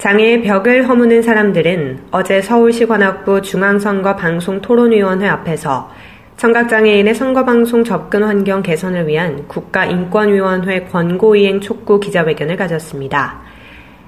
장애의 벽을 허무는 사람들은 어제 서울시 관악구 중앙선거 방송 토론위원회 앞에서 청각장애인의 선거방송 접근 환경 개선을 위한 국가인권위원회 권고이행 촉구 기자회견을 가졌습니다.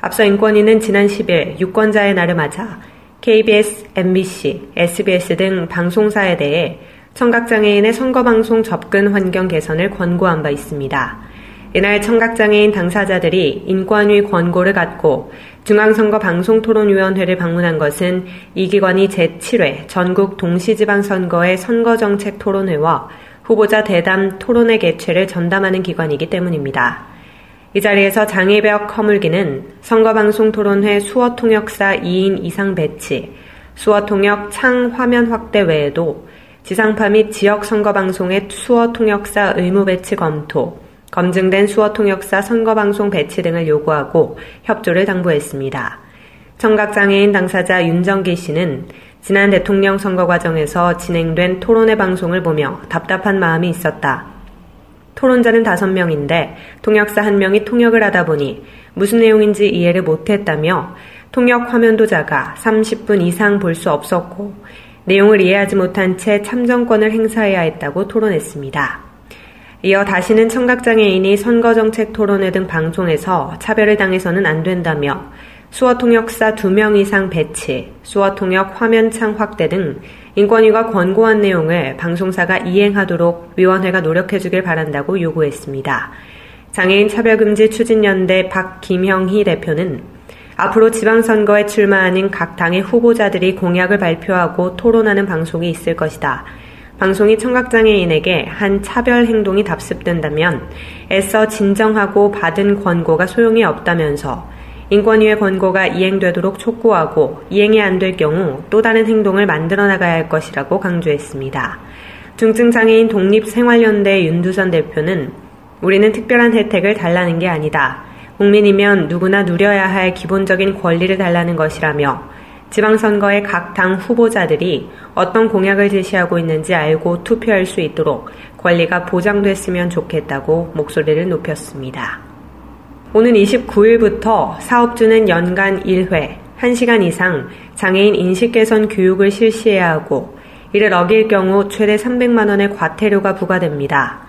앞서 인권위는 지난 10일 유권자의 날을 맞아 KBS, MBC, SBS 등 방송사에 대해 청각장애인의 선거방송 접근 환경 개선을 권고한 바 있습니다. 이날 청각장애인 당사자들이 인권위 권고를 갖고 중앙선거 방송토론위원회를 방문한 것은 이 기관이 제7회 전국 동시지방선거의 선거정책 토론회와 후보자 대담 토론회 개최를 전담하는 기관이기 때문입니다. 이 자리에서 장애벽 허물기는 선거방송토론회 수어통역사 2인 이상 배치, 수어통역 창 화면 확대 외에도 지상파 및 지역 선거방송의 수어통역사 의무 배치 검토, 검증된 수어 통역사 선거방송 배치 등을 요구하고 협조를 당부했습니다. 청각장애인 당사자 윤정기 씨는 지난 대통령 선거 과정에서 진행된 토론회 방송을 보며 답답한 마음이 있었다. 토론자는 다섯 명인데 통역사 한 명이 통역을 하다 보니 무슨 내용인지 이해를 못했다며 통역 화면도 작아 30분 이상 볼 수 없었고 내용을 이해하지 못한 채 참정권을 행사해야 했다고 토론했습니다. 이어 다시는 청각장애인이 선거정책 토론회 등 방송에서 차별을 당해서는 안 된다며 수어 통역사 2명 이상 배치, 수어 통역 화면창 확대 등 인권위가 권고한 내용을 방송사가 이행하도록 위원회가 노력해주길 바란다고 요구했습니다. 장애인 차별금지 추진연대 박김형희 대표는 앞으로 지방선거에 출마하는 각 당의 후보자들이 공약을 발표하고 토론하는 방송이 있을 것이다. 방송이 청각장애인에게 한 차별 행동이 답습된다면 애써 진정하고 받은 권고가 소용이 없다면서 인권위의 권고가 이행되도록 촉구하고 이행이 안 될 경우 또 다른 행동을 만들어 나가야 할 것이라고 강조했습니다. 중증장애인 독립생활연대 윤두선 대표는 우리는 특별한 혜택을 달라는 게 아니다. 국민이면 누구나 누려야 할 기본적인 권리를 달라는 것이라며 지방선거의 각 당 후보자들이 어떤 공약을 제시하고 있는지 알고 투표할 수 있도록 권리가 보장됐으면 좋겠다고 목소리를 높였습니다. 오는 29일부터 사업주는 연간 1회, 1시간 이상 장애인 인식 개선 교육을 실시해야 하고 이를 어길 경우 최대 300만 원의 과태료가 부과됩니다.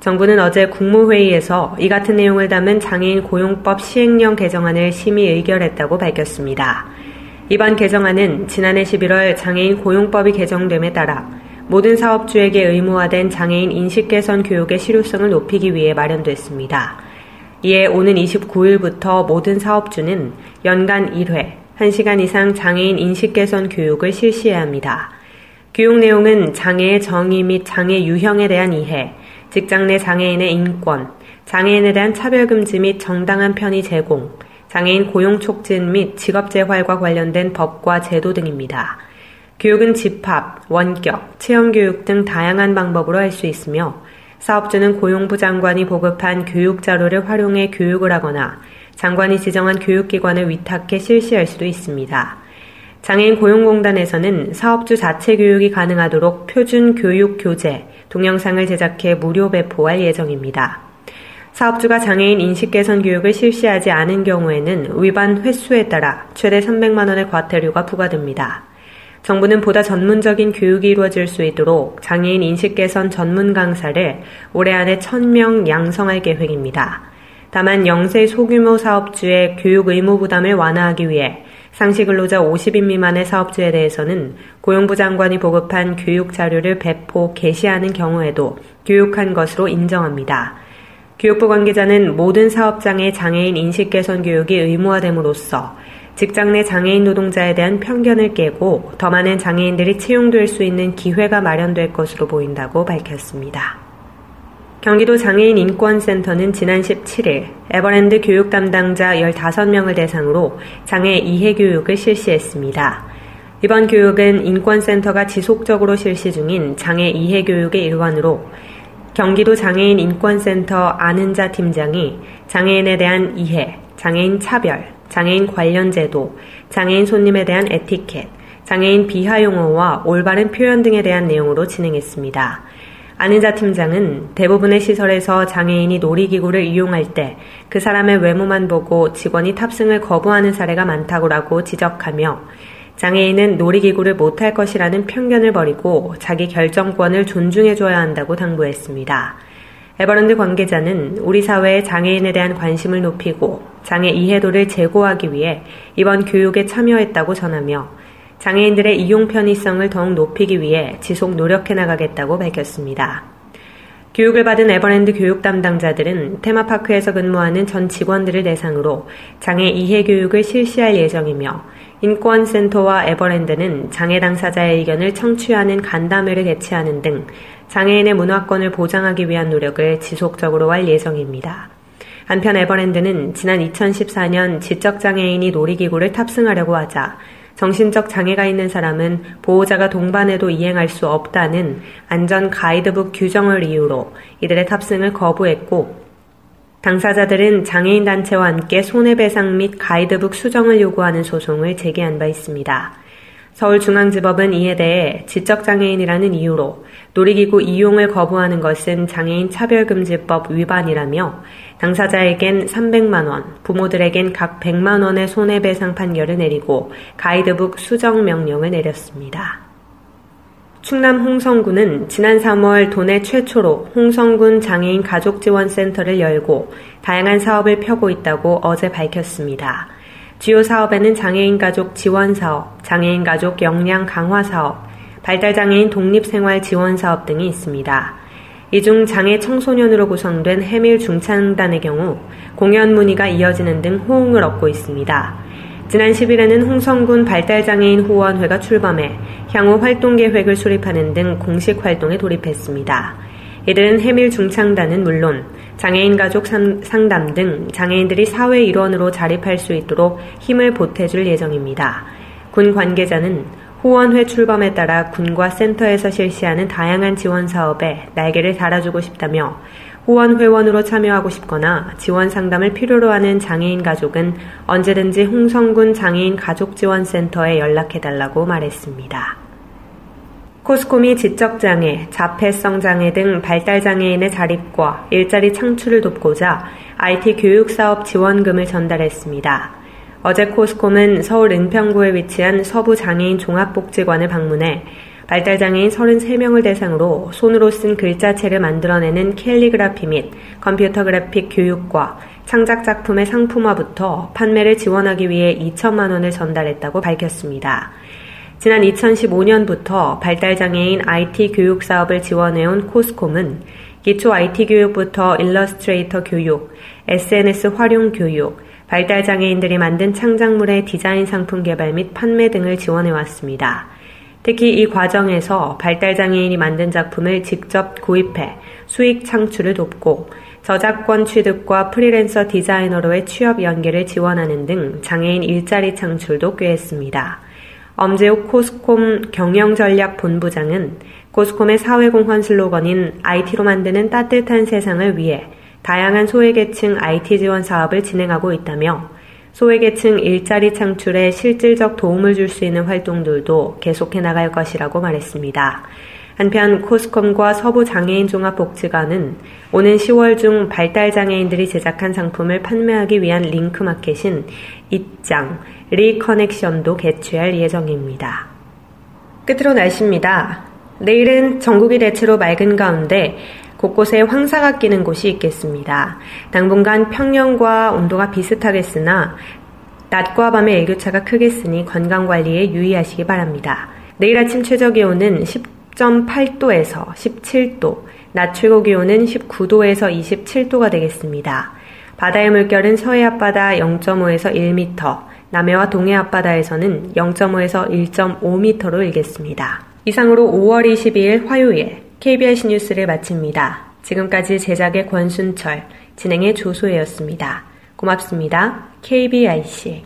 정부는 어제 국무회의에서 이 같은 내용을 담은 장애인 고용법 시행령 개정안을 심의 의결했다고 밝혔습니다. 이번 개정안은 지난해 11월 장애인 고용법이 개정됨에 따라 모든 사업주에게 의무화된 장애인 인식 개선 교육의 실효성을 높이기 위해 마련됐습니다. 이에 오는 29일부터 모든 사업주는 연간 1회, 1시간 이상 장애인 인식 개선 교육을 실시해야 합니다. 교육 내용은 장애의 정의 및 장애 유형에 대한 이해, 직장 내 장애인의 인권, 장애인에 대한 차별금지 및 정당한 편의 제공, 장애인 고용 촉진 및 직업 재활과 관련된 법과 제도 등입니다. 교육은 집합, 원격, 체험 교육 등 다양한 방법으로 할 수 있으며 사업주는 고용부 장관이 보급한 교육 자료를 활용해 교육을 하거나 장관이 지정한 교육기관을 위탁해 실시할 수도 있습니다. 장애인 고용공단에서는 사업주 자체 교육이 가능하도록 표준 교육 교재, 동영상을 제작해 무료 배포할 예정입니다. 사업주가 장애인 인식 개선 교육을 실시하지 않은 경우에는 위반 횟수에 따라 최대 300만 원의 과태료가 부과됩니다. 정부는 보다 전문적인 교육이 이루어질 수 있도록 장애인 인식 개선 전문 강사를 올해 안에 1000명 양성할 계획입니다. 다만 영세 소규모 사업주의 교육 의무 부담을 완화하기 위해 상시 근로자 50인 미만의 사업주에 대해서는 고용부 장관이 보급한 교육 자료를 배포, 게시하는 경우에도 교육한 것으로 인정합니다. 교육부 관계자는 모든 사업장의 장애인 인식 개선 교육이 의무화됨으로써 직장 내 장애인 노동자에 대한 편견을 깨고 더 많은 장애인들이 채용될 수 있는 기회가 마련될 것으로 보인다고 밝혔습니다. 경기도 장애인 인권센터는 지난 17일 에버랜드 교육 담당자 15명을 대상으로 장애 이해 교육을 실시했습니다. 이번 교육은 인권센터가 지속적으로 실시 중인 장애 이해 교육의 일환으로 경기도 장애인 인권센터 아는자 팀장이 장애인에 대한 이해, 장애인 차별, 장애인 관련 제도, 장애인 손님에 대한 에티켓, 장애인 비하 용어와 올바른 표현 등에 대한 내용으로 진행했습니다. 안은자 팀장은 대부분의 시설에서 장애인이 놀이기구를 이용할 때 그 사람의 외모만 보고 직원이 탑승을 거부하는 사례가 많다고 지적하며 장애인은 놀이기구를 못할 것이라는 편견을 버리고 자기 결정권을 존중해줘야 한다고 당부했습니다. 에버랜드 관계자는 우리 사회의 장애인에 대한 관심을 높이고 장애 이해도를 제고하기 위해 이번 교육에 참여했다고 전하며 장애인들의 이용 편의성을 더욱 높이기 위해 지속 노력해 나가겠다고 밝혔습니다. 교육을 받은 에버랜드 교육 담당자들은 테마파크에서 근무하는 전 직원들을 대상으로 장애 이해 교육을 실시할 예정이며 인권센터와 에버랜드는 장애 당사자의 의견을 청취하는 간담회를 개최하는 등 장애인의 문화권을 보장하기 위한 노력을 지속적으로 할 예정입니다. 한편 에버랜드는 지난 2014년 지적장애인이 놀이기구를 탑승하려고 하자 정신적 장애가 있는 사람은 보호자가 동반해도 이행할 수 없다는 안전 가이드북 규정을 이유로 이들의 탑승을 거부했고 당사자들은 장애인 단체와 함께 손해배상 및 가이드북 수정을 요구하는 소송을 제기한 바 있습니다. 서울중앙지법은 이에 대해 지적장애인이라는 이유로 놀이기구 이용을 거부하는 것은 장애인 차별금지법 위반이라며 당사자에겐 300만원, 부모들에겐 각 100만원의 손해배상 판결을 내리고 가이드북 수정 명령을 내렸습니다. 충남 홍성군은 지난 3월 도내 최초로 홍성군 장애인 가족지원센터를 열고 다양한 사업을 펴고 있다고 어제 밝혔습니다. 주요 사업에는 장애인 가족 지원 사업, 장애인 가족 역량 강화 사업, 발달장애인 독립생활 지원 사업 등이 있습니다. 이 중 장애 청소년으로 구성된 해밀 중창단의 경우 공연 문의가 이어지는 등 호응을 얻고 있습니다. 지난 10일에는 홍성군 발달장애인 후원회가 출범해 향후 활동 계획을 수립하는 등 공식 활동에 돌입했습니다. 이들은 해밀 중창단은 물론 장애인 가족 상담 등 장애인들이 사회 일원으로 자립할 수 있도록 힘을 보태줄 예정입니다. 군 관계자는 후원회 출범에 따라 군과 센터에서 실시하는 다양한 지원 사업에 날개를 달아주고 싶다며 후원 회원으로 참여하고 싶거나 지원 상담을 필요로 하는 장애인 가족은 언제든지 홍성군 장애인 가족지원센터에 연락해달라고 말했습니다. 코스콤이 지적장애, 자폐성 장애 등 발달장애인의 자립과 일자리 창출을 돕고자 IT 교육사업 지원금을 전달했습니다. 어제 코스콤은 서울 은평구에 위치한 서부장애인 종합복지관을 방문해 발달장애인 33명을 대상으로 손으로 쓴 글자체를 만들어내는 캘리그라피 및 컴퓨터 그래픽 교육과 창작 작품의 상품화부터 판매를 지원하기 위해 2천만 원을 전달했다고 밝혔습니다. 지난 2015년부터 발달장애인 IT 교육 사업을 지원해온 코스콤은 기초 IT 교육부터 일러스트레이터 교육, SNS 활용 교육, 발달장애인들이 만든 창작물의 디자인 상품 개발 및 판매 등을 지원해 왔습니다. 특히 이 과정에서 발달장애인이 만든 작품을 직접 구입해 수익 창출을 돕고 저작권 취득과 프리랜서 디자이너로의 취업 연계를 지원하는 등 장애인 일자리 창출도 꾀했습니다. 엄재욱 코스콤 경영전략본부장은 코스콤의 사회공헌 슬로건인 IT로 만드는 따뜻한 세상을 위해 다양한 소외계층 IT 지원 사업을 진행하고 있다며 소외계층 일자리 창출에 실질적 도움을 줄 수 있는 활동들도 계속해 나갈 것이라고 말했습니다. 한편 코스컴과 서부장애인 종합복지관은 오는 10월 중 발달장애인들이 제작한 상품을 판매하기 위한 링크 마켓인 입장, 리커넥션도 개최할 예정입니다. 끝으로 날씨입니다. 내일은 전국이 대체로 맑은 가운데 곳곳에 황사가 끼는 곳이 있겠습니다. 당분간 평년과 온도가 비슷하겠으나 낮과 밤의 일교차가 크겠으니 건강관리에 유의하시기 바랍니다. 내일 아침 최저 기온은 10.8도에서 17도, 낮 최고 기온은 19도에서 27도가 되겠습니다. 바다의 물결은 서해 앞바다 0.5에서 1m, 남해와 동해 앞바다에서는 0.5에서 1.5m로 일겠습니다. 이상으로 5월 22일 화요일 KBS 뉴스를 마칩니다. 지금까지 제작의 권순철, 진행의 조소혜였습니다. 고맙습니다. KBIC.